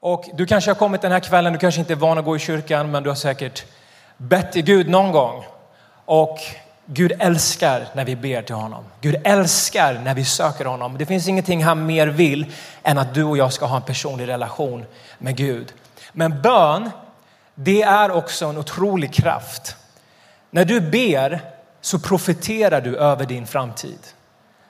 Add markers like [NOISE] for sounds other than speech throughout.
Och du kanske har kommit den här kvällen, du kanske inte är van att gå i kyrkan, men du har säkert bett till Gud någon gång. Och Gud älskar när vi ber till honom. Gud älskar när vi söker honom. Det finns ingenting han mer vill än att du och jag ska ha en personlig relation med Gud. Men bön, det är också en otrolig kraft. När du ber så profeterar du över din framtid.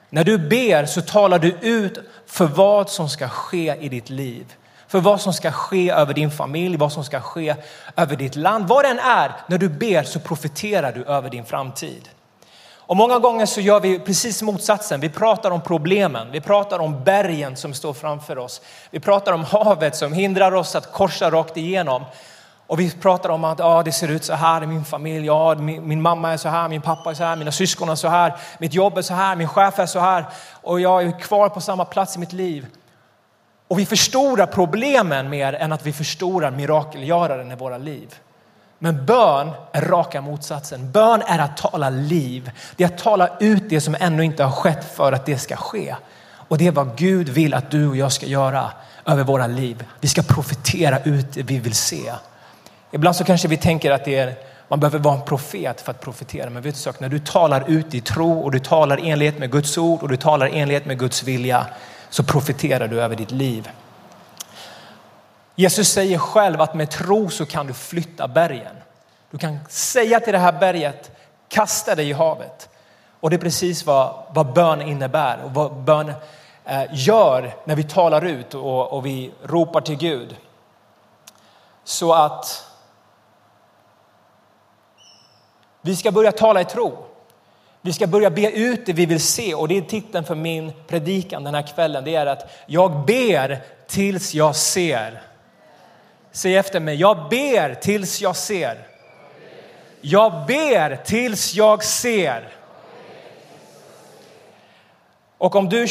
När du ber så talar du ut för vad som ska ske i ditt liv. För vad som ska ske över din familj, vad som ska ske över ditt land. Vad det än är, när du ber så profeterar du över din framtid. Och många gånger så gör vi precis motsatsen. Vi pratar om problemen, vi pratar om bergen som står framför oss. Vi pratar om havet som hindrar oss att korsa rakt igenom. Och vi pratar om att ah, det ser ut så här i min familj, ja, min, min, mamma är så här, min pappa är så här, mina syskon är så här, mitt jobb är så här, min chef är så här och jag är kvar på samma plats i mitt liv. Och vi förstorar problemen mer än att vi förstorar mirakelgöraren i våra liv. Men bön är raka motsatsen. Bön är att tala liv. Det är att tala ut det som ännu inte har skett för att det ska ske. Och det är vad Gud vill att du och jag ska göra över våra liv. Vi ska profetera ut det vi vill se. Ibland så kanske vi tänker att det är, man behöver vara en profet för att profetera. Men vet du sak, när du talar ut i tro och du talar i enlighet med Guds ord och du talar i enlighet med Guds vilja så profeterar du över ditt liv. Jesus säger själv att med tro så kan du flytta bergen. Du kan säga till det här berget, kasta dig i havet. Och det är precis vad, vad bön innebär och vad bön eh, gör när vi talar ut och, och vi ropar till Gud. Så att vi ska börja tala i tro. Vi ska börja be ut det vi vill se och det är titeln för min predikan den här kvällen. Det är att jag ber tills jag ser. Säg efter mig, jag ber tills jag ser. Jag ber tills jag ser. Och om du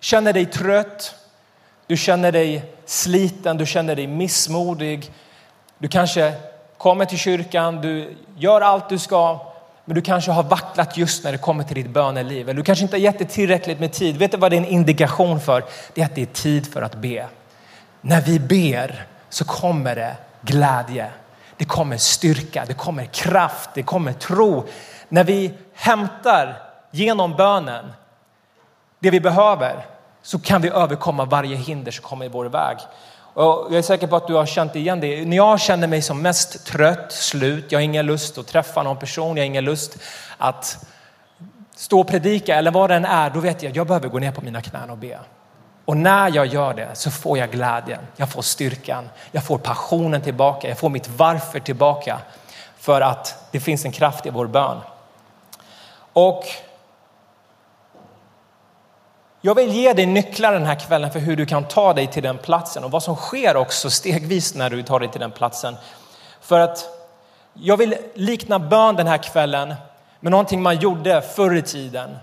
känner dig trött, du känner dig sliten, du känner dig missmodig, du kanske kommer till kyrkan, du gör allt du ska, men du kanske har vacklat just när det kommer till ditt böneliv. Eller du kanske inte har gett det tillräckligt med tid. Vet du vad det är en indikation för? Det är att det är tid för att be. När vi ber så kommer det glädje. Det kommer styrka, det kommer kraft, det kommer tro. När vi hämtar genom bönen det vi behöver så kan vi överkomma varje hinder som kommer i vår väg. Och jag är säker på att du har känt igen det. När jag känner mig som mest trött, slut, jag har ingen lust att träffa någon person, jag har ingen lust att stå och predika eller vad det än är, då vet jag att jag behöver gå ner på mina knän och be. Och när jag gör det så får jag glädjen, jag får styrkan, jag får passionen tillbaka, jag får mitt varför tillbaka. För att det finns en kraft i vår bön. Och jag vill ge dig nycklar den här kvällen för hur du kan ta dig till den platsen och vad som sker också stegvis när du tar dig till den platsen. För att jag vill likna bön den här kvällen med någonting man gjorde förr i tiden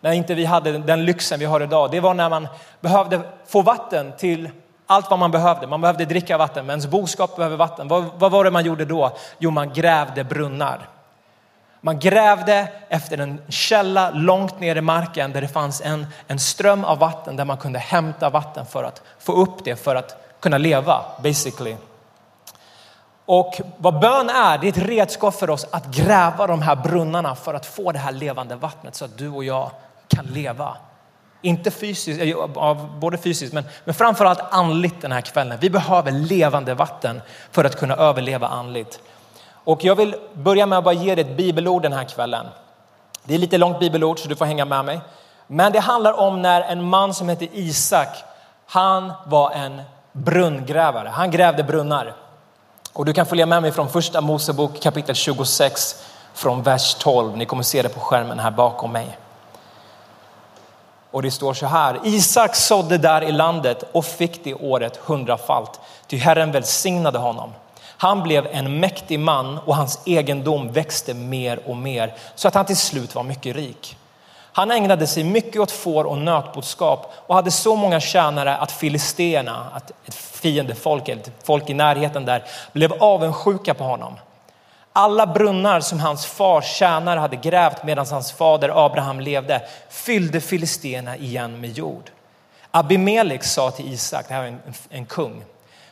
när inte vi hade den lyxen vi har idag. Det var när man behövde få vatten till allt vad man behövde. Man behövde dricka vatten, men ens boskap behöver vatten. Vad, vad var det man gjorde då? Jo, man grävde brunnar. Man grävde efter en källa långt ner i marken där det fanns en, en ström av vatten där man kunde hämta vatten för att få upp det för att kunna leva basically. Och vad bön är, det är ett redskap för oss att gräva de här brunnarna för att få det här levande vattnet så att du och jag kan leva. Inte fysiskt, eh, både fysiskt men, men framförallt andligt den här kvällen. Vi behöver levande vatten för att kunna överleva andligt. Och jag vill börja med att bara ge dig ett bibelord den här kvällen. Det är lite långt bibelord så du får hänga med mig. Men det handlar om när en man som heter Isak, han var en brunngrävare. Han grävde brunnar. Och du kan följa med mig från första Mosebok kapitel 26 från vers 12. Ni kommer se det på skärmen här bakom mig. Och det står så här. Isak sådde där i landet och fick det året hundrafalt, ty Herren välsignade honom. Han blev en mäktig man och hans egendom växte mer och mer så att han till slut var mycket rik. Han ägnade sig mycket åt får och nötboskap och hade så många tjänare att filisterna, ett fiendefolk, ett folk i närheten där, blev avundsjuka på honom. Alla brunnar som hans fars tjänare hade grävt medan hans fader Abraham levde fyllde filisterna igen med jord. Abimelek sa till Isak, det här är en, en kung,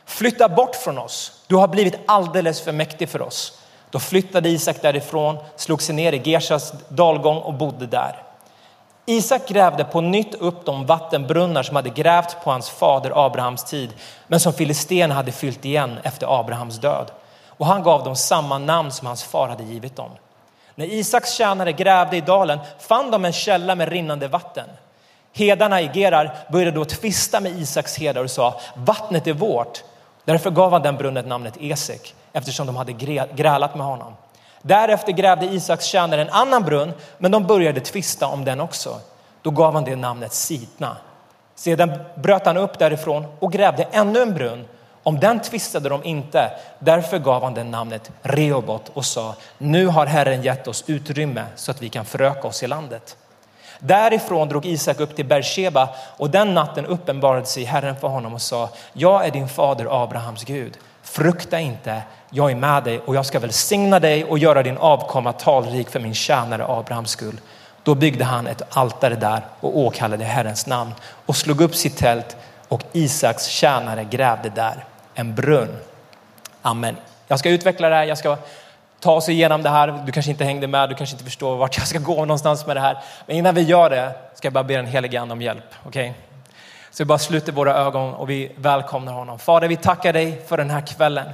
Flytta bort från oss. Du har blivit alldeles för mäktig för oss. Då flyttade Isak därifrån, slog sig ner i Gershas dalgång och bodde där. Isak grävde på nytt upp de vattenbrunnar som hade grävt på hans fader Abrahams tid, men som Filisten hade fyllt igen efter Abrahams död. Och han gav dem samma namn som hans far hade givit dem. När Isaks tjänare grävde i dalen fann de en källa med rinnande vatten. Hedarna i Gerar började då tvista med Isaks herdar och sa vattnet är vårt. Därför gav han den brunnen namnet Esek eftersom de hade grälat med honom. Därefter grävde Isaks tjänare en annan brunn, men de började tvista om den också. Då gav han det namnet Sitna. Sedan bröt han upp därifrån och grävde ännu en brunn. Om den tvistade de inte. Därför gav han den namnet Reobot och sa, nu har Herren gett oss utrymme så att vi kan föröka oss i landet. Därifrån drog Isak upp till Bersheba och den natten uppenbarade sig Herren för honom och sa, jag är din fader Abrahams Gud. Frukta inte, jag är med dig och jag ska välsigna dig och göra din avkomma talrik för min tjänare Abrahams skull. Då byggde han ett altare där och åkallade Herrens namn och slog upp sitt tält och Isaks tjänare grävde där en brunn. Amen. Jag ska utveckla det här, jag ska ta oss igenom det här. Du kanske inte hängde med, du kanske inte förstår vart jag ska gå någonstans med det här. Men innan vi gör det ska jag bara be den helige Ande om hjälp. Okay? Så vi bara sluter våra ögon och vi välkomnar honom. Fader, vi tackar dig för den här kvällen.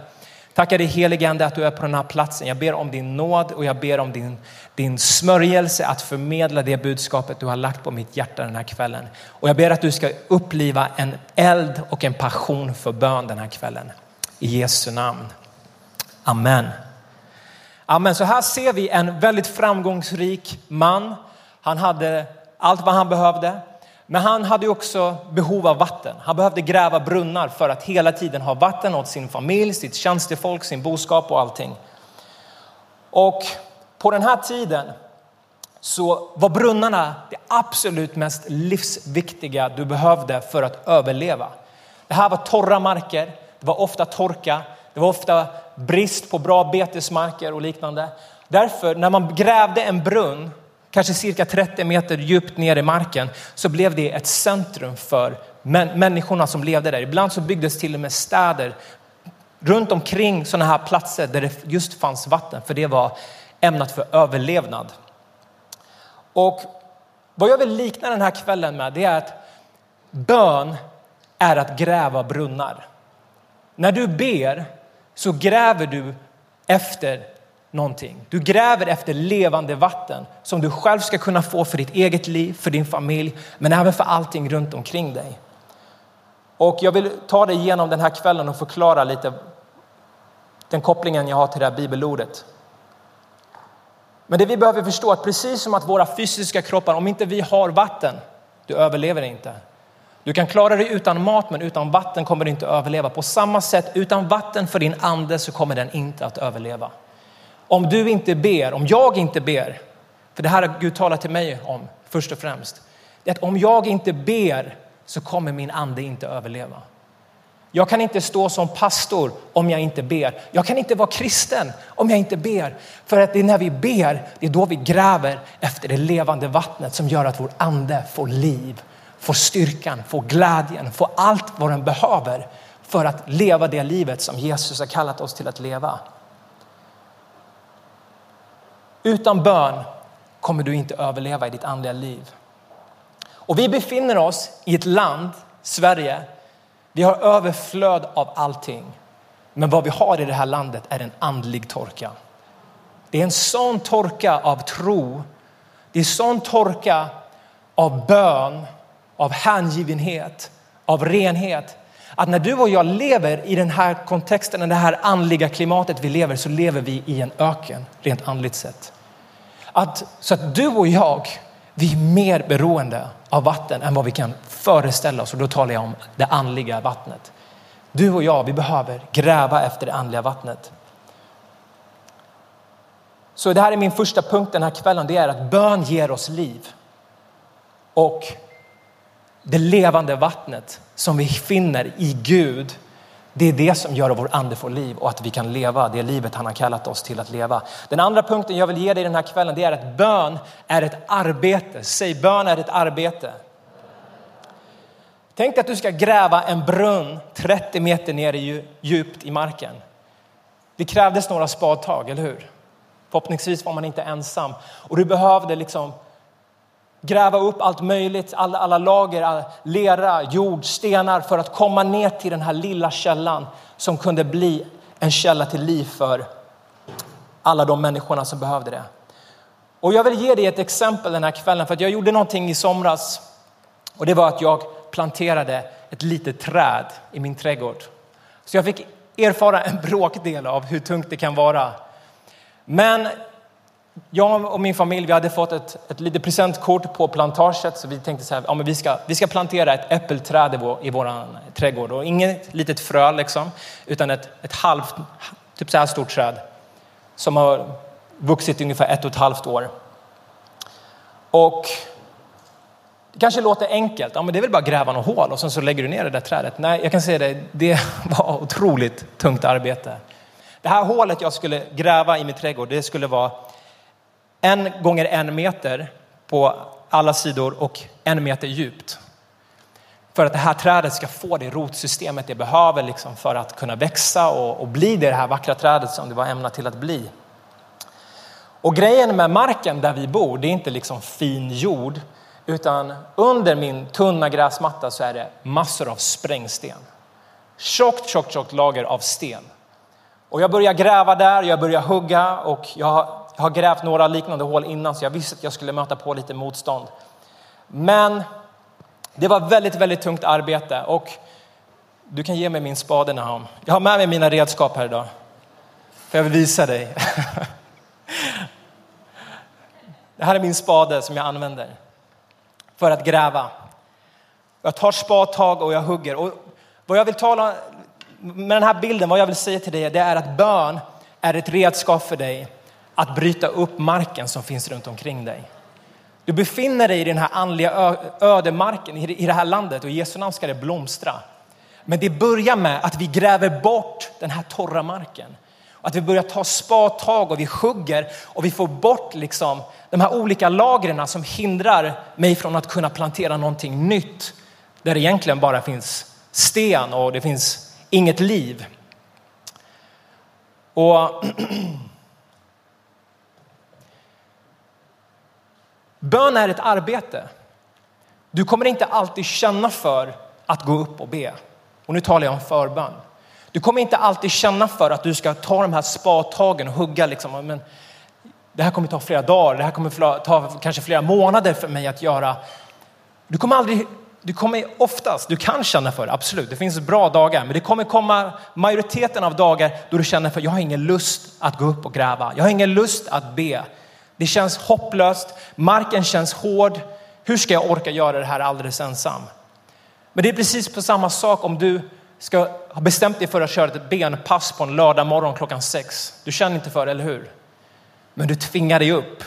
Tackar dig helige Ande att du är på den här platsen. Jag ber om din nåd och jag ber om din, din smörjelse att förmedla det budskapet du har lagt på mitt hjärta den här kvällen. Och jag ber att du ska uppliva en eld och en passion för bön den här kvällen. I Jesu namn. Amen. Amen. Så här ser vi en väldigt framgångsrik man. Han hade allt vad han behövde. Men han hade också behov av vatten. Han behövde gräva brunnar för att hela tiden ha vatten åt sin familj, sitt tjänstefolk, sin boskap och allting. Och på den här tiden så var brunnarna det absolut mest livsviktiga du behövde för att överleva. Det här var torra marker, det var ofta torka, det var ofta brist på bra betesmarker och liknande. Därför när man grävde en brunn kanske cirka 30 meter djupt ner i marken, så blev det ett centrum för människorna som levde där. Ibland så byggdes till och med städer runt omkring sådana här platser där det just fanns vatten, för det var ämnat för överlevnad. Och vad jag vill likna den här kvällen med, det är att bön är att gräva brunnar. När du ber så gräver du efter någonting. Du gräver efter levande vatten som du själv ska kunna få för ditt eget liv, för din familj, men även för allting runt omkring dig. Och jag vill ta dig igenom den här kvällen och förklara lite den kopplingen jag har till det här bibelordet. Men det vi behöver förstå är att precis som att våra fysiska kroppar, om inte vi har vatten, du överlever inte. Du kan klara dig utan mat, men utan vatten kommer du inte överleva. På samma sätt, utan vatten för din ande så kommer den inte att överleva. Om du inte ber, om jag inte ber, för det här har Gud talat till mig om först och främst. Det är att om jag inte ber så kommer min ande inte överleva. Jag kan inte stå som pastor om jag inte ber. Jag kan inte vara kristen om jag inte ber. För att det är när vi ber, det är då vi gräver efter det levande vattnet som gör att vår ande får liv, får styrkan, får glädjen, får allt vad den behöver för att leva det livet som Jesus har kallat oss till att leva. Utan bön kommer du inte överleva i ditt andliga liv. Och vi befinner oss i ett land, Sverige, vi har överflöd av allting. Men vad vi har i det här landet är en andlig torka. Det är en sån torka av tro. Det är en sån torka av bön, av hängivenhet, av renhet. Att när du och jag lever i den här kontexten, i det här andliga klimatet vi lever, så lever vi i en öken, rent andligt sett. Att, så att du och jag, vi är mer beroende av vatten än vad vi kan föreställa oss. Och då talar jag om det andliga vattnet. Du och jag, vi behöver gräva efter det andliga vattnet. Så det här är min första punkt den här kvällen. Det är att bön ger oss liv. Och det levande vattnet som vi finner i Gud det är det som gör att vår ande får liv och att vi kan leva det livet han har kallat oss till att leva. Den andra punkten jag vill ge dig den här kvällen det är att bön är ett arbete. Säg bön är ett arbete. Tänk dig att du ska gräva en brunn 30 meter ner i djupt i marken. Det krävdes några spadtag, eller hur? Förhoppningsvis var man inte ensam och du behövde liksom gräva upp allt möjligt, alla, alla lager, alla, lera, jord, stenar för att komma ner till den här lilla källan som kunde bli en källa till liv för alla de människorna som behövde det. Och jag vill ge dig ett exempel den här kvällen för att jag gjorde någonting i somras och det var att jag planterade ett litet träd i min trädgård. Så jag fick erfara en bråkdel av hur tungt det kan vara. Men jag och min familj vi hade fått ett, ett litet presentkort på plantaget så vi tänkte så här, ja, men vi, ska, vi ska plantera ett äppelträd i vår, i vår trädgård. Och inget litet frö liksom, utan ett, ett halvt, typ så här stort träd som har vuxit ungefär ett och ett halvt år. Och det kanske låter enkelt, ja, men det är väl bara att gräva något hål och sen så lägger du ner det där trädet. Nej, jag kan säga det, det [LAUGHS] var otroligt tungt arbete. Det här hålet jag skulle gräva i min trädgård, det skulle vara en gånger en meter på alla sidor och en meter djupt. För att det här trädet ska få det rotsystemet det behöver liksom för att kunna växa och, och bli det här vackra trädet som det var ämnat till att bli. Och grejen med marken där vi bor, det är inte liksom fin jord, utan under min tunna gräsmatta så är det massor av sprängsten. Tjockt, tjockt, tjockt lager av sten. Och jag börjar gräva där, jag börjar hugga och jag jag har grävt några liknande hål innan så jag visste att jag skulle möta på lite motstånd. Men det var väldigt, väldigt tungt arbete och du kan ge mig min spade Naham. Jag har med mig mina redskap här idag. För jag vill visa dig. [LAUGHS] Det här är min spade som jag använder för att gräva. Jag tar spadtag och jag hugger. Och vad jag vill tala med den här bilden, vad jag vill säga till dig, det är att bön är ett redskap för dig att bryta upp marken som finns runt omkring dig. Du befinner dig i den här andliga ödemarken i det här landet och i Jesu namn ska det blomstra. Men det börjar med att vi gräver bort den här torra marken. Att vi börjar ta spadtag och vi hugger och vi får bort liksom de här olika lagren som hindrar mig från att kunna plantera någonting nytt. Där det egentligen bara finns sten och det finns inget liv. Och [CLEARS THROAT] Bön är ett arbete. Du kommer inte alltid känna för att gå upp och be. Och nu talar jag om förbön. Du kommer inte alltid känna för att du ska ta de här spadtagen och hugga. Liksom. Men det här kommer ta flera dagar, det här kommer ta kanske flera månader för mig att göra. Du kommer aldrig, du kommer oftast, du kan känna för det, absolut, det finns bra dagar, men det kommer komma majoriteten av dagar då du känner för jag har ingen lust att gå upp och gräva. Jag har ingen lust att be. Det känns hopplöst, marken känns hård. Hur ska jag orka göra det här alldeles ensam? Men det är precis på samma sak om du ska ha bestämt dig för att köra ett benpass på en lördag morgon klockan sex. Du känner inte för det, eller hur? Men du tvingar dig upp.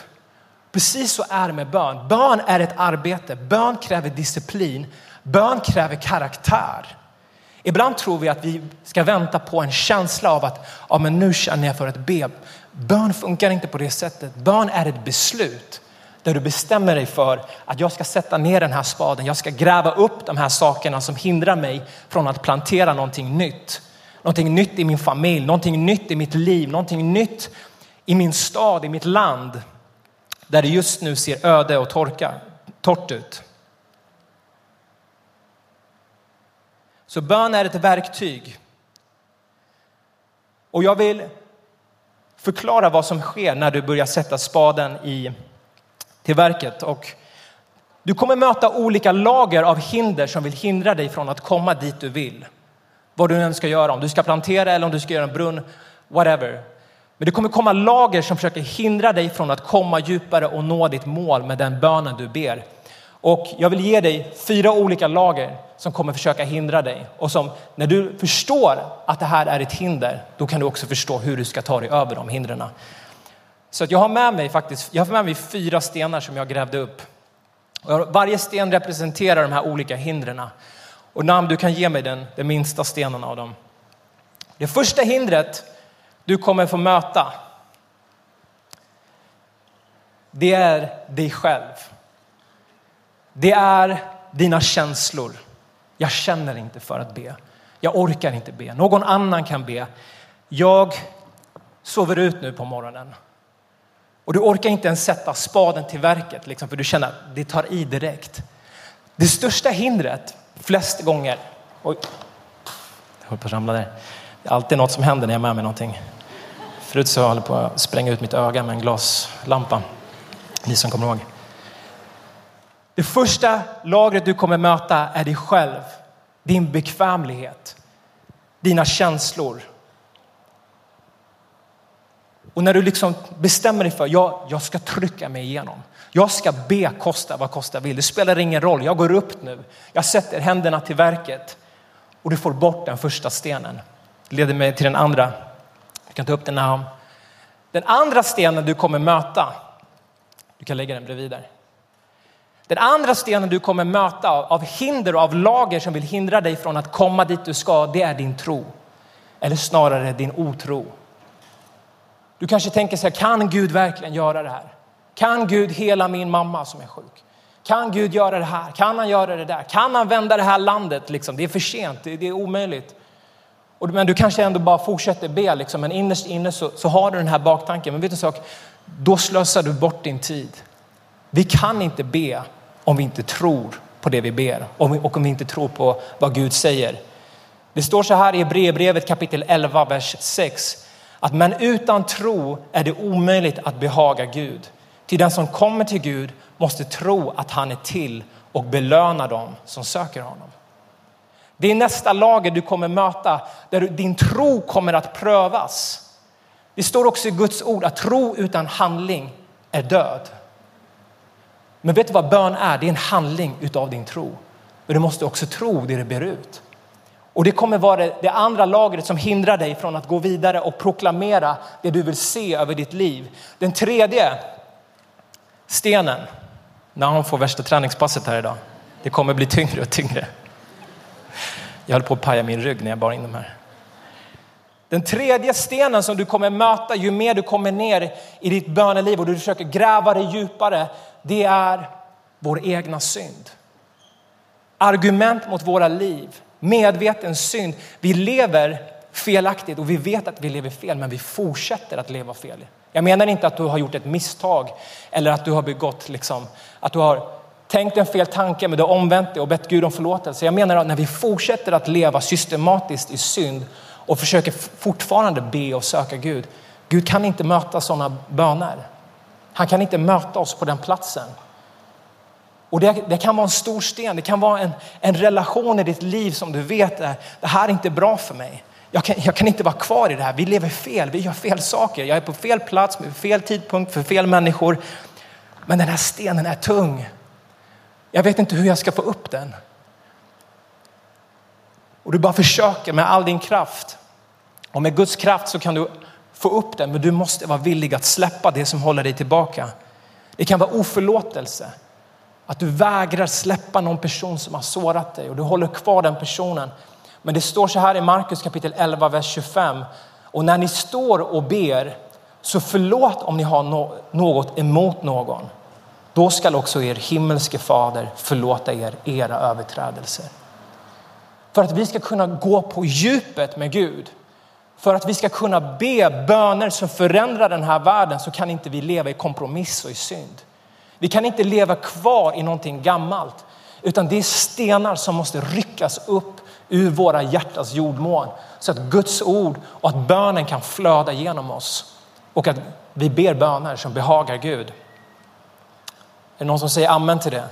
Precis så är det med bön. Bön är ett arbete. Bön kräver disciplin. Bön kräver karaktär. Ibland tror vi att vi ska vänta på en känsla av att ja, men nu känner jag för att be. Bön funkar inte på det sättet. Bön är ett beslut där du bestämmer dig för att jag ska sätta ner den här spaden. Jag ska gräva upp de här sakerna som hindrar mig från att plantera någonting nytt. Någonting nytt i min familj, någonting nytt i mitt liv, någonting nytt i min stad, i mitt land. Där det just nu ser öde och torka, torrt ut. Så bön är ett verktyg. Och jag vill förklara vad som sker när du börjar sätta spaden i, till verket. Och du kommer möta olika lager av hinder som vill hindra dig från att komma dit du vill. Vad du än ska göra, om du ska plantera eller om du ska göra en brunn, whatever. Men det kommer komma lager som försöker hindra dig från att komma djupare och nå ditt mål med den bönen du ber. Och jag vill ge dig fyra olika lager som kommer försöka hindra dig. Och som när du förstår att det här är ett hinder, då kan du också förstå hur du ska ta dig över de hindren. Så att jag har med mig faktiskt, jag har med mig fyra stenar som jag grävde upp. Och varje sten representerar de här olika hindren. Och namn, du kan ge mig den, den minsta stenen av dem. Det första hindret du kommer få möta, det är dig själv. Det är dina känslor. Jag känner inte för att be. Jag orkar inte be. Någon annan kan be. Jag sover ut nu på morgonen. Och du orkar inte ens sätta spaden till verket liksom, för du känner att det tar i direkt. Det största hindret flest gånger, oj, jag höll på att ramla där. Det är alltid något som händer när jag är med mig någonting. Förut så höll jag på att spränga ut mitt öga med en glaslampa. Ni som kommer ihåg. Det första lagret du kommer möta är dig själv, din bekvämlighet, dina känslor. Och när du liksom bestämmer dig för jag, jag ska trycka mig igenom. Jag ska be kosta vad kosta vill. Det spelar ingen roll. Jag går upp nu. Jag sätter händerna till verket och du får bort den första stenen. Det leder mig till den andra. Du kan ta upp den här. Den andra stenen du kommer möta. Du kan lägga den bredvid där. Den andra stenen du kommer möta av hinder och av lager som vill hindra dig från att komma dit du ska, det är din tro. Eller snarare din otro. Du kanske tänker så här, kan Gud verkligen göra det här? Kan Gud hela min mamma som är sjuk? Kan Gud göra det här? Kan han göra det där? Kan han vända det här landet? Liksom? Det är för sent, det är omöjligt. Men du kanske ändå bara fortsätter be, liksom. men innerst inne så, så har du den här baktanken. Men vet du en sak? Då slösar du bort din tid. Vi kan inte be om vi inte tror på det vi ber och om vi inte tror på vad Gud säger. Det står så här i Hebreerbrevet kapitel 11, vers 6. Att men utan tro är det omöjligt att behaga Gud. Till den som kommer till Gud måste tro att han är till och belöna dem som söker honom. Det är nästa lager du kommer möta där din tro kommer att prövas. Det står också i Guds ord att tro utan handling är död. Men vet du vad bön är? Det är en handling utav din tro. Men du måste också tro det du ber ut. Och det kommer vara det andra lagret som hindrar dig från att gå vidare och proklamera det du vill se över ditt liv. Den tredje stenen, när han får värsta träningspasset här idag. Det kommer bli tyngre och tyngre. Jag höll på att paja min rygg när jag bar in de här. Den tredje stenen som du kommer möta ju mer du kommer ner i ditt böneliv och du försöker gräva dig djupare, det är vår egna synd. Argument mot våra liv, medveten synd. Vi lever felaktigt och vi vet att vi lever fel, men vi fortsätter att leva fel. Jag menar inte att du har gjort ett misstag eller att du har begått, liksom, att du har tänkt en fel tanke men du har omvänt dig och bett Gud om förlåtelse. Jag menar att när vi fortsätter att leva systematiskt i synd och försöker fortfarande be och söka Gud. Gud kan inte möta sådana böner. Han kan inte möta oss på den platsen. Och det, det, kan vara en stor sten, det kan vara en, en relation i ditt liv som du vet är, det här är inte bra för mig. Jag kan, jag kan, inte vara kvar i det här. Vi lever fel, vi gör fel saker. Jag är på fel plats med fel tidpunkt för fel människor. Men den här stenen är tung. Jag vet inte hur jag ska få upp den. Och du bara försöker med all din kraft. Och med Guds kraft så kan du få upp den, men du måste vara villig att släppa det som håller dig tillbaka. Det kan vara oförlåtelse. Att du vägrar släppa någon person som har sårat dig och du håller kvar den personen. Men det står så här i Markus kapitel 11, vers 25. Och när ni står och ber, så förlåt om ni har något emot någon. Då skall också er himmelske fader förlåta er era överträdelser. För att vi ska kunna gå på djupet med Gud, för att vi ska kunna be böner som förändrar den här världen så kan inte vi leva i kompromiss och i synd. Vi kan inte leva kvar i någonting gammalt, utan det är stenar som måste ryckas upp ur våra hjärtas jordmån så att Guds ord och att bönen kan flöda genom oss och att vi ber böner som behagar Gud. Är det någon som säger amen till det?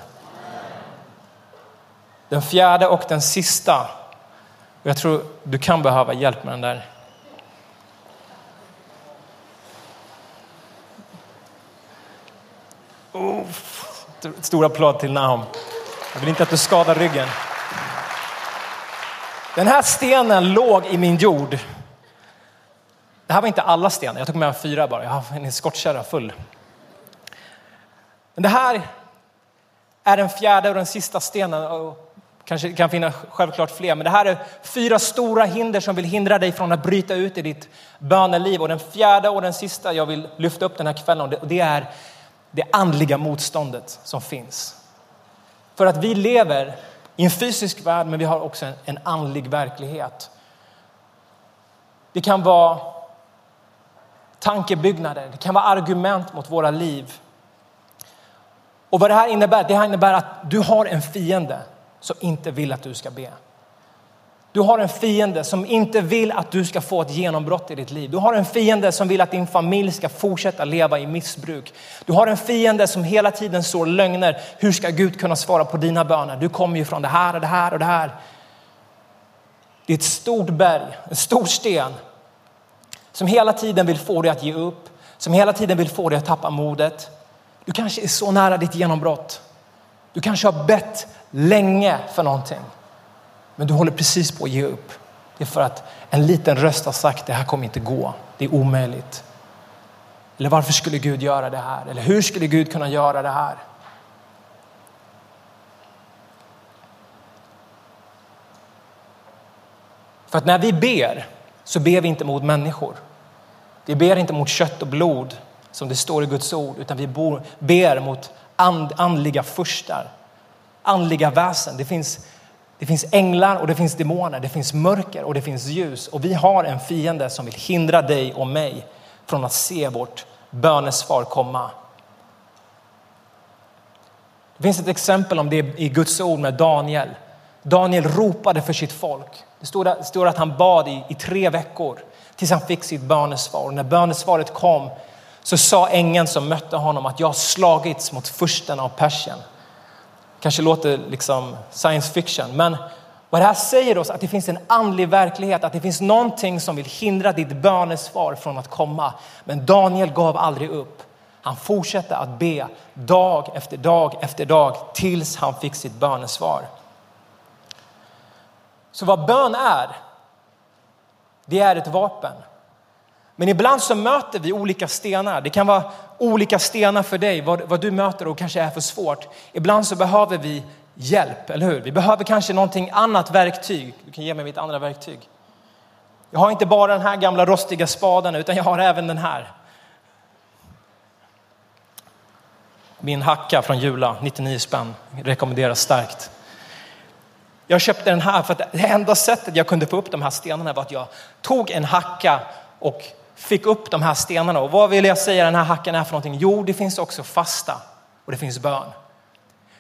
Den fjärde och den sista. Jag tror du kan behöva hjälp med den där. Oh, stor applåd till Nahum. Jag vill inte att du skadar ryggen. Den här stenen låg i min jord. Det här var inte alla stenar, jag tog med fyra bara. Jag har en skottkärra full. Men det här är den fjärde och den sista stenen. Kanske kan finnas självklart fler, men det här är fyra stora hinder som vill hindra dig från att bryta ut i ditt böneliv. Och den fjärde och den sista jag vill lyfta upp den här kvällen, och det är det andliga motståndet som finns. För att vi lever i en fysisk värld, men vi har också en, en andlig verklighet. Det kan vara tankebyggnader, det kan vara argument mot våra liv. Och vad det här innebär, det här innebär att du har en fiende som inte vill att du ska be. Du har en fiende som inte vill att du ska få ett genombrott i ditt liv. Du har en fiende som vill att din familj ska fortsätta leva i missbruk. Du har en fiende som hela tiden sår lögner. Hur ska Gud kunna svara på dina böner? Du kommer ju från det här och det här och det här. Det är ett stort berg, en stor sten som hela tiden vill få dig att ge upp, som hela tiden vill få dig att tappa modet. Du kanske är så nära ditt genombrott. Du kanske har bett länge för någonting. Men du håller precis på att ge upp. Det är för att en liten röst har sagt det här kommer inte gå. Det är omöjligt. Eller varför skulle Gud göra det här? Eller hur skulle Gud kunna göra det här? För att när vi ber så ber vi inte mot människor. Vi ber inte mot kött och blod som det står i Guds ord, utan vi ber mot and, andliga furstar, andliga väsen. Det finns det finns änglar och det finns demoner, det finns mörker och det finns ljus. Och vi har en fiende som vill hindra dig och mig från att se vårt bönesvar komma. Det finns ett exempel om det i Guds ord med Daniel. Daniel ropade för sitt folk. Det står, att han bad i, i tre veckor tills han fick sitt bönesvar. Och när bönesvaret kom så sa ängeln som mötte honom att jag slagits mot försten av Persien kanske låter liksom science fiction, men vad det här säger oss att det finns en andlig verklighet, att det finns någonting som vill hindra ditt bönesvar från att komma. Men Daniel gav aldrig upp. Han fortsatte att be dag efter dag efter dag tills han fick sitt bönesvar. Så vad bön är, det är ett vapen. Men ibland så möter vi olika stenar. Det kan vara olika stenar för dig, vad, vad du möter och kanske är för svårt. Ibland så behöver vi hjälp, eller hur? Vi behöver kanske någonting annat verktyg. Du kan ge mig mitt andra verktyg. Jag har inte bara den här gamla rostiga spaden utan jag har även den här. Min hacka från Jula, 99 spänn, rekommenderas starkt. Jag köpte den här för att det enda sättet jag kunde få upp de här stenarna var att jag tog en hacka och fick upp de här stenarna. Och vad vill jag säga den här hackan är för någonting? Jo, det finns också fasta och det finns bön.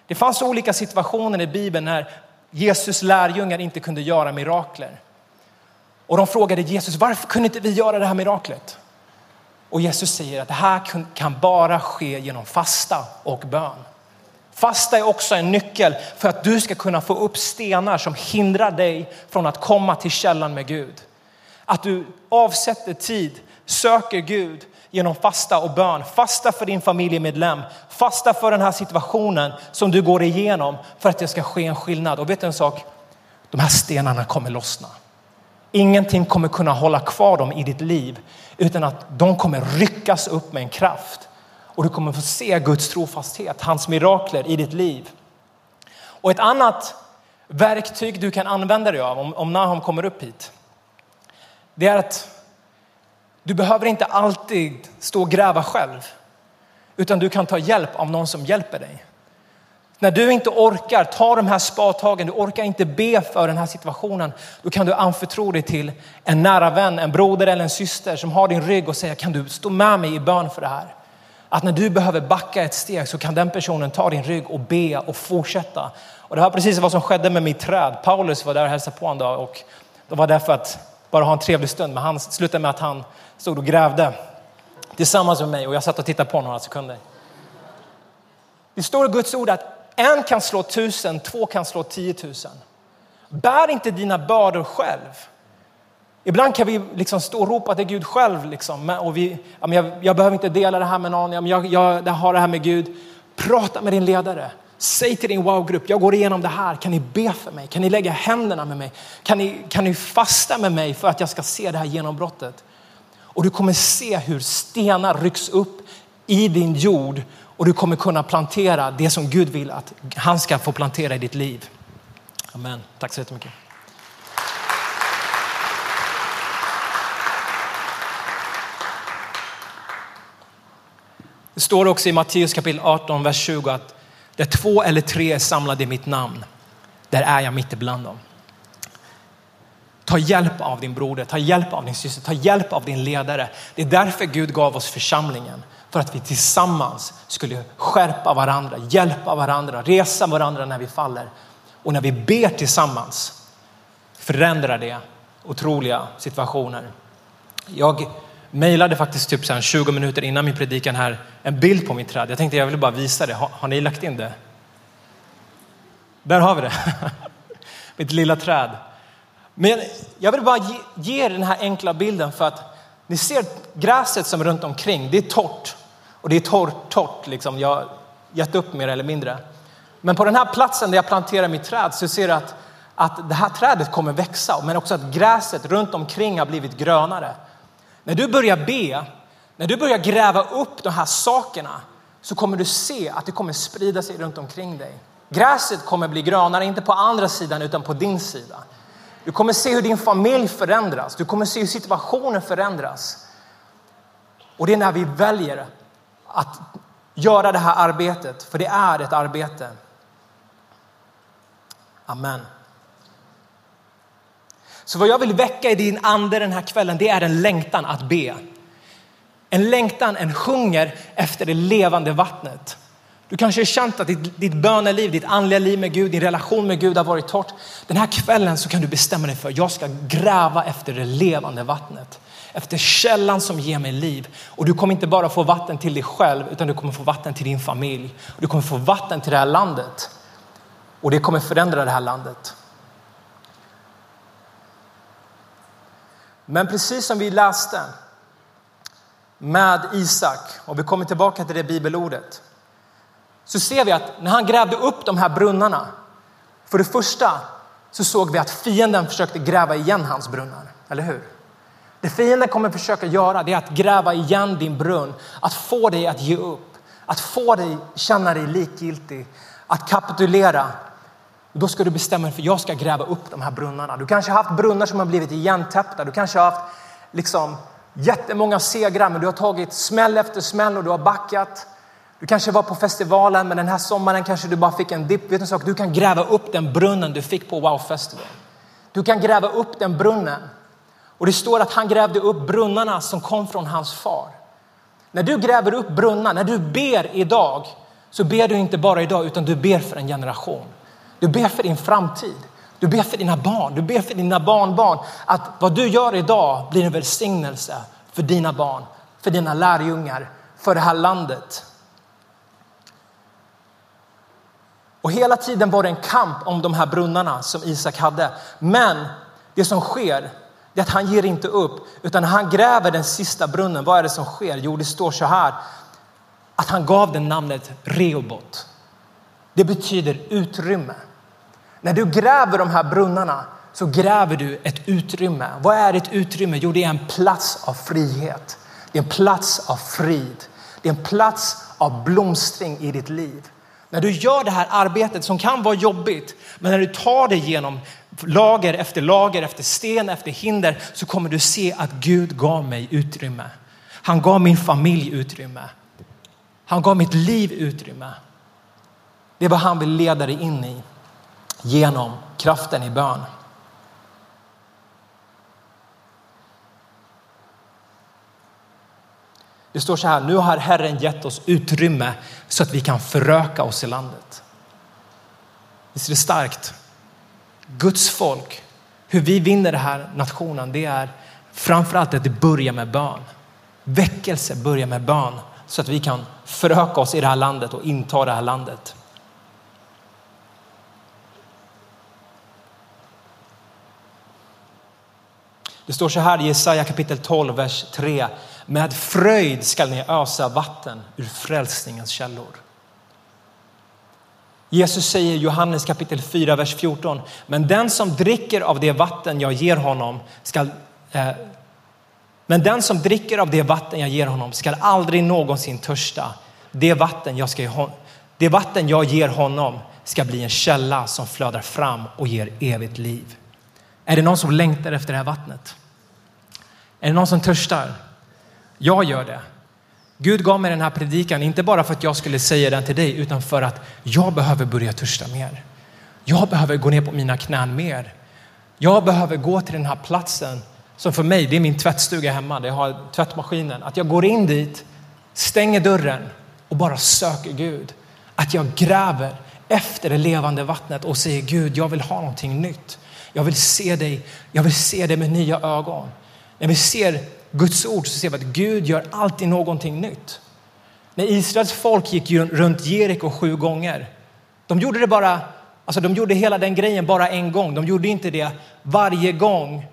Det fanns olika situationer i Bibeln när Jesus lärjungar inte kunde göra mirakler. Och de frågade Jesus, varför kunde inte vi göra det här miraklet? Och Jesus säger att det här kan bara ske genom fasta och bön. Fasta är också en nyckel för att du ska kunna få upp stenar som hindrar dig från att komma till källan med Gud. Att du avsätter tid söker Gud genom fasta och bön. Fasta för din familjemedlem. Fasta för den här situationen som du går igenom för att det ska ske en skillnad. Och vet du en sak? De här stenarna kommer lossna. Ingenting kommer kunna hålla kvar dem i ditt liv utan att de kommer ryckas upp med en kraft. Och du kommer få se Guds trofasthet, hans mirakler i ditt liv. Och ett annat verktyg du kan använda dig av om, om Nahum kommer upp hit. Det är att du behöver inte alltid stå och gräva själv, utan du kan ta hjälp av någon som hjälper dig. När du inte orkar ta de här spadtagen, du orkar inte be för den här situationen, då kan du anförtro dig till en nära vän, en broder eller en syster som har din rygg och säger kan du stå med mig i bön för det här? Att när du behöver backa ett steg så kan den personen ta din rygg och be och fortsätta. Och det var precis vad som skedde med mitt träd. Paulus var där och hälsade på en dag och det var därför att bara ha en trevlig stund, men han slutade med att han stod och grävde tillsammans med mig och jag satt och tittade på några sekunder. Det står i Guds ord att en kan slå tusen, två kan slå tiotusen. Bär inte dina bördor själv. Ibland kan vi liksom stå och ropa till Gud själv. Liksom. Och vi, jag, jag behöver inte dela det här med någon, jag, jag, jag har det här med Gud. Prata med din ledare. Säg till din wow-grupp, jag går igenom det här. Kan ni be för mig? Kan ni lägga händerna med mig? Kan ni, kan ni fasta med mig för att jag ska se det här genombrottet? Och du kommer se hur stenar rycks upp i din jord och du kommer kunna plantera det som Gud vill att han ska få plantera i ditt liv. Amen. Tack så jättemycket. Det står också i Matteus kapitel 18, vers 20 att där två eller tre är samlade i mitt namn, där är jag mitt ibland dem. Ta hjälp av din broder, ta hjälp av din syster, ta hjälp av din ledare. Det är därför Gud gav oss församlingen. För att vi tillsammans skulle skärpa varandra, hjälpa varandra, resa varandra när vi faller. Och när vi ber tillsammans förändrar det otroliga situationer. Jag mejlade faktiskt typ 20 minuter innan min predikan här en bild på mitt träd. Jag tänkte jag ville bara visa det. Har, har ni lagt in det? Där har vi det. [LAUGHS] mitt lilla träd. Men jag vill bara ge, ge den här enkla bilden för att ni ser gräset som är runt omkring, det är torrt. Och det är torrt, torrt liksom. Jag har gett upp mer eller mindre. Men på den här platsen där jag planterar mitt träd så ser jag att, att det här trädet kommer växa, men också att gräset runt omkring har blivit grönare. När du börjar be, när du börjar gräva upp de här sakerna så kommer du se att det kommer sprida sig runt omkring dig. Gräset kommer bli grönare, inte på andra sidan utan på din sida. Du kommer se hur din familj förändras. Du kommer se hur situationen förändras. Och det är när vi väljer att göra det här arbetet, för det är ett arbete. Amen. Så vad jag vill väcka i din ande den här kvällen, det är en längtan att be. En längtan, en hunger efter det levande vattnet. Du kanske har känt att ditt, ditt böneliv, ditt andliga liv med Gud, din relation med Gud har varit torrt. Den här kvällen så kan du bestämma dig för att jag ska gräva efter det levande vattnet. Efter källan som ger mig liv. Och du kommer inte bara få vatten till dig själv utan du kommer få vatten till din familj. Du kommer få vatten till det här landet. Och det kommer förändra det här landet. Men precis som vi läste med Isak, och vi kommer tillbaka till det bibelordet, så ser vi att när han grävde upp de här brunnarna, för det första så såg vi att fienden försökte gräva igen hans brunnar, eller hur? Det fienden kommer försöka göra det är att gräva igen din brunn, att få dig att ge upp, att få dig känna dig likgiltig, att kapitulera. Då ska du bestämma dig för jag ska gräva upp de här brunnarna. Du kanske har haft brunnar som har blivit igentäppta. Du kanske har haft liksom jättemånga segrar, men du har tagit smäll efter smäll och du har backat. Du kanske var på festivalen, men den här sommaren kanske du bara fick en dipp. Vet du, sak? du kan gräva upp den brunnen du fick på Wow Festival. Du kan gräva upp den brunnen. Och det står att han grävde upp brunnarna som kom från hans far. När du gräver upp brunnar, när du ber idag, så ber du inte bara idag, utan du ber för en generation. Du ber för din framtid. Du ber för dina barn, du ber för dina barnbarn. Att vad du gör idag blir en välsignelse för dina barn, för dina lärjungar, för det här landet. Och hela tiden var det en kamp om de här brunnarna som Isak hade. Men det som sker är att han ger inte upp, utan han gräver den sista brunnen, vad är det som sker? Jo, det står så här att han gav den namnet Reobot. Det betyder utrymme. När du gräver de här brunnarna så gräver du ett utrymme. Vad är ett utrymme? Jo, det är en plats av frihet. Det är en plats av frid. Det är en plats av blomstring i ditt liv. När du gör det här arbetet som kan vara jobbigt, men när du tar dig genom lager efter lager, efter sten efter hinder, så kommer du se att Gud gav mig utrymme. Han gav min familj utrymme. Han gav mitt liv utrymme. Det är vad han vill leda dig in i genom kraften i bön. Det står så här, nu har Herren gett oss utrymme så att vi kan föröka oss i landet. Visst är det starkt? Guds folk, hur vi vinner den här nationen, det är framförallt att det börjar med bön. Väckelse börjar med bön så att vi kan föröka oss i det här landet och inta det här landet. Det står så här i Jesaja kapitel 12, vers 3. Med fröjd skall ni ösa vatten ur frälsningens källor. Jesus säger i Johannes kapitel 4, vers 14. Men den som dricker av det vatten jag ger honom skall eh, men den som dricker av det vatten jag ger honom skall aldrig någonsin törsta. Det vatten jag, ska, det vatten jag ger honom ska bli en källa som flödar fram och ger evigt liv. Är det någon som längtar efter det här vattnet? Är det någon som törstar? Jag gör det. Gud gav mig den här predikan, inte bara för att jag skulle säga den till dig, utan för att jag behöver börja törsta mer. Jag behöver gå ner på mina knän mer. Jag behöver gå till den här platsen som för mig, det är min tvättstuga hemma, där jag har tvättmaskinen. Att jag går in dit, stänger dörren och bara söker Gud. Att jag gräver efter det levande vattnet och säger Gud, jag vill ha någonting nytt. Jag vill se dig, jag vill se dig med nya ögon. När vi ser Guds ord så ser vi att Gud gör alltid någonting nytt. När Israels folk gick runt Jeriko sju gånger, de gjorde det bara, alltså de gjorde hela den grejen bara en gång. De gjorde inte det varje gång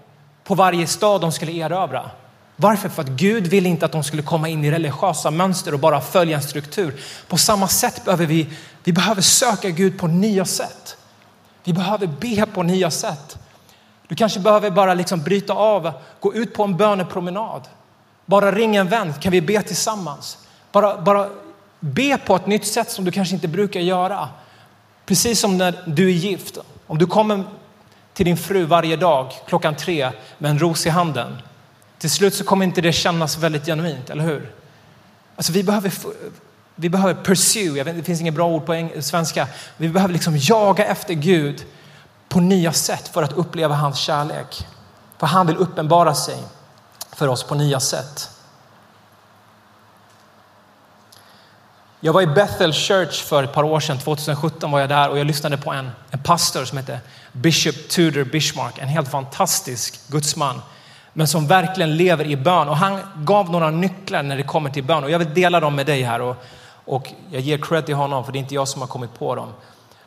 på varje stad de skulle erövra. Varför? För att Gud vill inte att de skulle komma in i religiösa mönster och bara följa en struktur. På samma sätt behöver vi, vi behöver söka Gud på nya sätt. Vi behöver be på nya sätt. Du kanske behöver bara liksom bryta av, gå ut på en bönepromenad. Bara ring en vän, kan vi be tillsammans? Bara, bara be på ett nytt sätt som du kanske inte brukar göra. Precis som när du är gift. Om du kommer till din fru varje dag klockan tre med en ros i handen. Till slut så kommer inte det kännas väldigt genuint, eller hur? Alltså vi behöver, vi behöver pursue, jag vet, det finns inget bra ord på svenska. Vi behöver liksom jaga efter Gud på nya sätt för att uppleva hans kärlek. För han vill uppenbara sig för oss på nya sätt. Jag var i Bethel Church för ett par år sedan, 2017 var jag där och jag lyssnade på en, en pastor som heter Bishop Tudor Bishmark, en helt fantastisk gudsman, men som verkligen lever i bön. Och han gav några nycklar när det kommer till bön och jag vill dela dem med dig här. Och, och jag ger cred till honom för det är inte jag som har kommit på dem.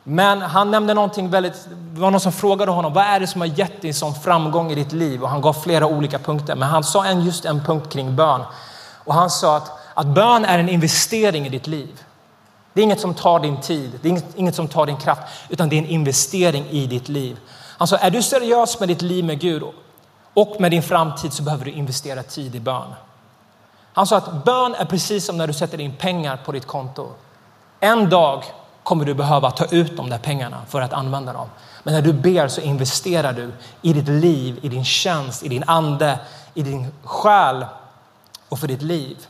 Men han nämnde någonting väldigt, det var någon som frågade honom, vad är det som har gett dig sån framgång i ditt liv? Och han gav flera olika punkter, men han sa en, just en punkt kring bön. Och han sa att, att bön är en investering i ditt liv. Det är inget som tar din tid, det är inget, inget som tar din kraft, utan det är en investering i ditt liv. Han sa, är du seriös med ditt liv med Gud och med din framtid så behöver du investera tid i bön. Han sa att bön är precis som när du sätter in pengar på ditt konto. En dag kommer du behöva ta ut de där pengarna för att använda dem. Men när du ber så investerar du i ditt liv, i din tjänst, i din ande, i din själ och för ditt liv.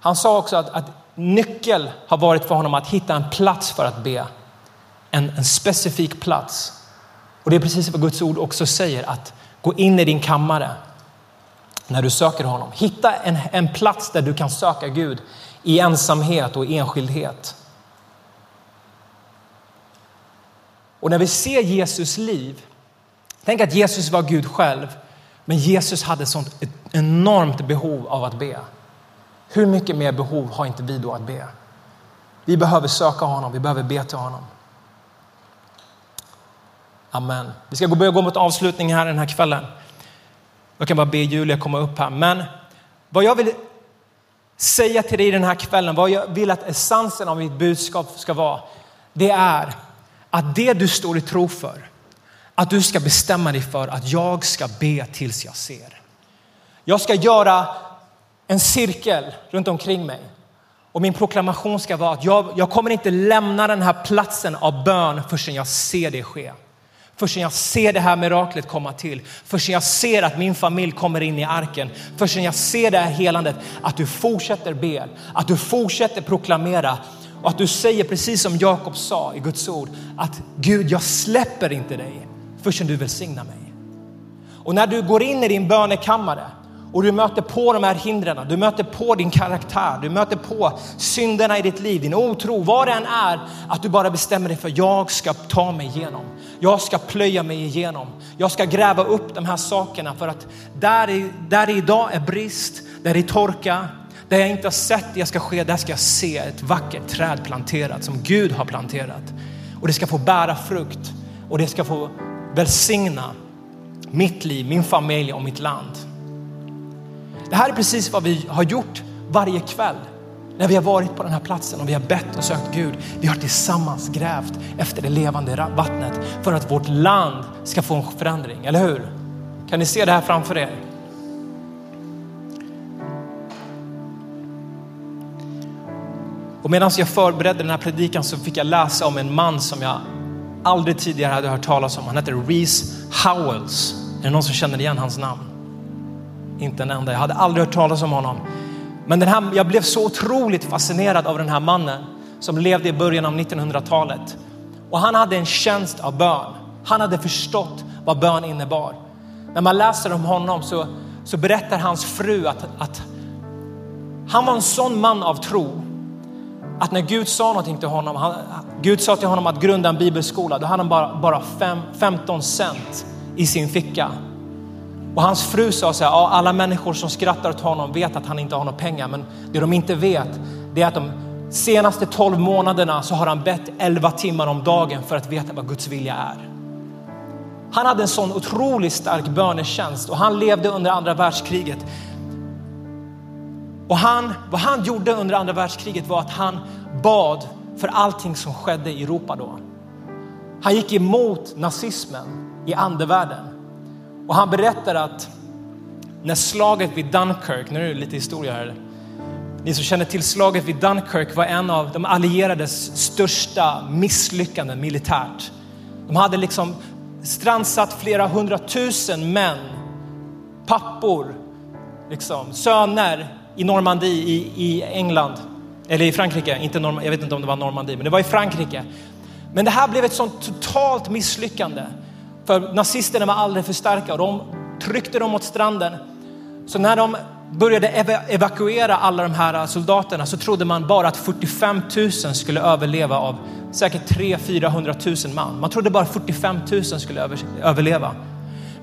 Han sa också att, att nyckel har varit för honom att hitta en plats för att be. En, en specifik plats. Och det är precis vad Guds ord också säger, att gå in i din kammare när du söker honom. Hitta en, en plats där du kan söka Gud i ensamhet och enskildhet. Och när vi ser Jesus liv, tänk att Jesus var Gud själv, men Jesus hade sånt ett enormt behov av att be. Hur mycket mer behov har inte vi då att be? Vi behöver söka honom, vi behöver be till honom. Amen. Vi ska börja gå mot avslutning här den här kvällen. Jag kan bara be Julia komma upp här. Men vad jag vill säga till dig den här kvällen, vad jag vill att essensen av mitt budskap ska vara, det är att det du står i tro för, att du ska bestämma dig för att jag ska be tills jag ser. Jag ska göra en cirkel runt omkring mig. Och min proklamation ska vara att jag, jag kommer inte lämna den här platsen av bön förrän jag ser det ske. Förrän jag ser det här miraklet komma till. Förrän jag ser att min familj kommer in i arken. Förrän jag ser det här helandet. Att du fortsätter be, att du fortsätter proklamera och att du säger precis som Jakob sa i Guds ord att Gud, jag släpper inte dig förrän du välsignar mig. Och när du går in i din bönekammare och du möter på de här hindren, du möter på din karaktär, du möter på synderna i ditt liv, din otro, vad det än är, att du bara bestämmer dig för jag ska ta mig igenom. Jag ska plöja mig igenom. Jag ska gräva upp de här sakerna för att där, där det idag är brist, där det är torka, där jag inte har sett det jag ska ske, där ska jag se ett vackert träd planterat som Gud har planterat. Och det ska få bära frukt och det ska få välsigna mitt liv, min familj och mitt land. Det här är precis vad vi har gjort varje kväll när vi har varit på den här platsen och vi har bett och sökt Gud. Vi har tillsammans grävt efter det levande vattnet för att vårt land ska få en förändring, eller hur? Kan ni se det här framför er? Och medan jag förberedde den här predikan så fick jag läsa om en man som jag aldrig tidigare hade hört talas om. Han heter Reese Howells. Är det någon som känner igen hans namn? Inte en enda. Jag hade aldrig hört talas om honom. Men den här, jag blev så otroligt fascinerad av den här mannen som levde i början av 1900-talet. Och han hade en tjänst av bön. Han hade förstått vad bön innebar. När man läser om honom så, så berättar hans fru att, att han var en sån man av tro att när Gud sa någonting till honom, han, Gud sa till honom att grunda en bibelskola, då hade han bara, bara fem, 15 cent i sin ficka. Och hans fru sa så här, ja, alla människor som skrattar åt honom vet att han inte har några pengar, men det de inte vet det är att de senaste 12 månaderna så har han bett 11 timmar om dagen för att veta vad Guds vilja är. Han hade en sån otroligt stark bönetjänst och han levde under andra världskriget. Och han, vad han gjorde under andra världskriget var att han bad för allting som skedde i Europa då. Han gick emot nazismen i andevärlden. Och han berättar att när slaget vid Dunkirk, nu är det lite historia här. Ni som känner till slaget vid Dunkirk var en av de allierades största misslyckanden militärt. De hade liksom strandsatt flera hundratusen män, pappor, liksom, söner i Normandie i, i England, eller i Frankrike, inte Norm jag vet inte om det var Normandie, men det var i Frankrike. Men det här blev ett sånt totalt misslyckande. För nazisterna var alldeles för starka och de tryckte dem mot stranden. Så när de började evakuera alla de här äh, soldaterna så trodde man bara att 45 000 skulle överleva av säkert 300-400 000 man. Man trodde bara 45 000 skulle överleva.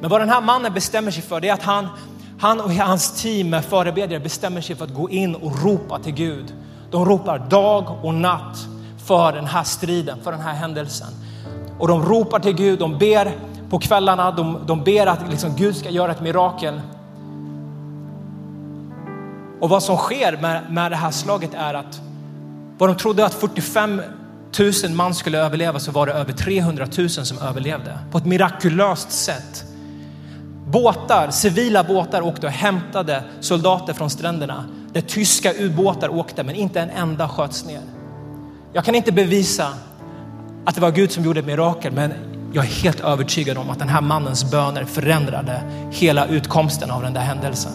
Men vad den här mannen bestämmer sig för det är att han, han och hans team med förebedjare bestämmer sig för att gå in och ropa till Gud. De ropar dag och natt för den här striden, för den här händelsen. Och de ropar till Gud, de ber på kvällarna, de, de ber att liksom Gud ska göra ett mirakel. Och vad som sker med, med det här slaget är att vad de trodde att 45 000 man skulle överleva så var det över 300 000 som överlevde på ett mirakulöst sätt. Båtar, civila båtar åkte och hämtade soldater från stränderna där tyska ubåtar åkte men inte en enda sköts ner. Jag kan inte bevisa att det var Gud som gjorde ett mirakel men jag är helt övertygad om att den här mannens böner förändrade hela utkomsten av den där händelsen.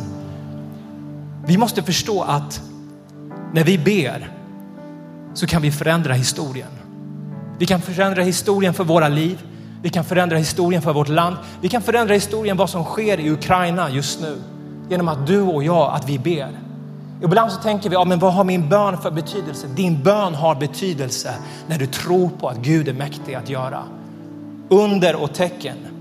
Vi måste förstå att när vi ber så kan vi förändra historien. Vi kan förändra historien för våra liv. Vi kan förändra historien för vårt land. Vi kan förändra historien vad som sker i Ukraina just nu genom att du och jag, att vi ber. Ibland så tänker vi, ja, men vad har min bön för betydelse? Din bön har betydelse när du tror på att Gud är mäktig att göra under och tecken.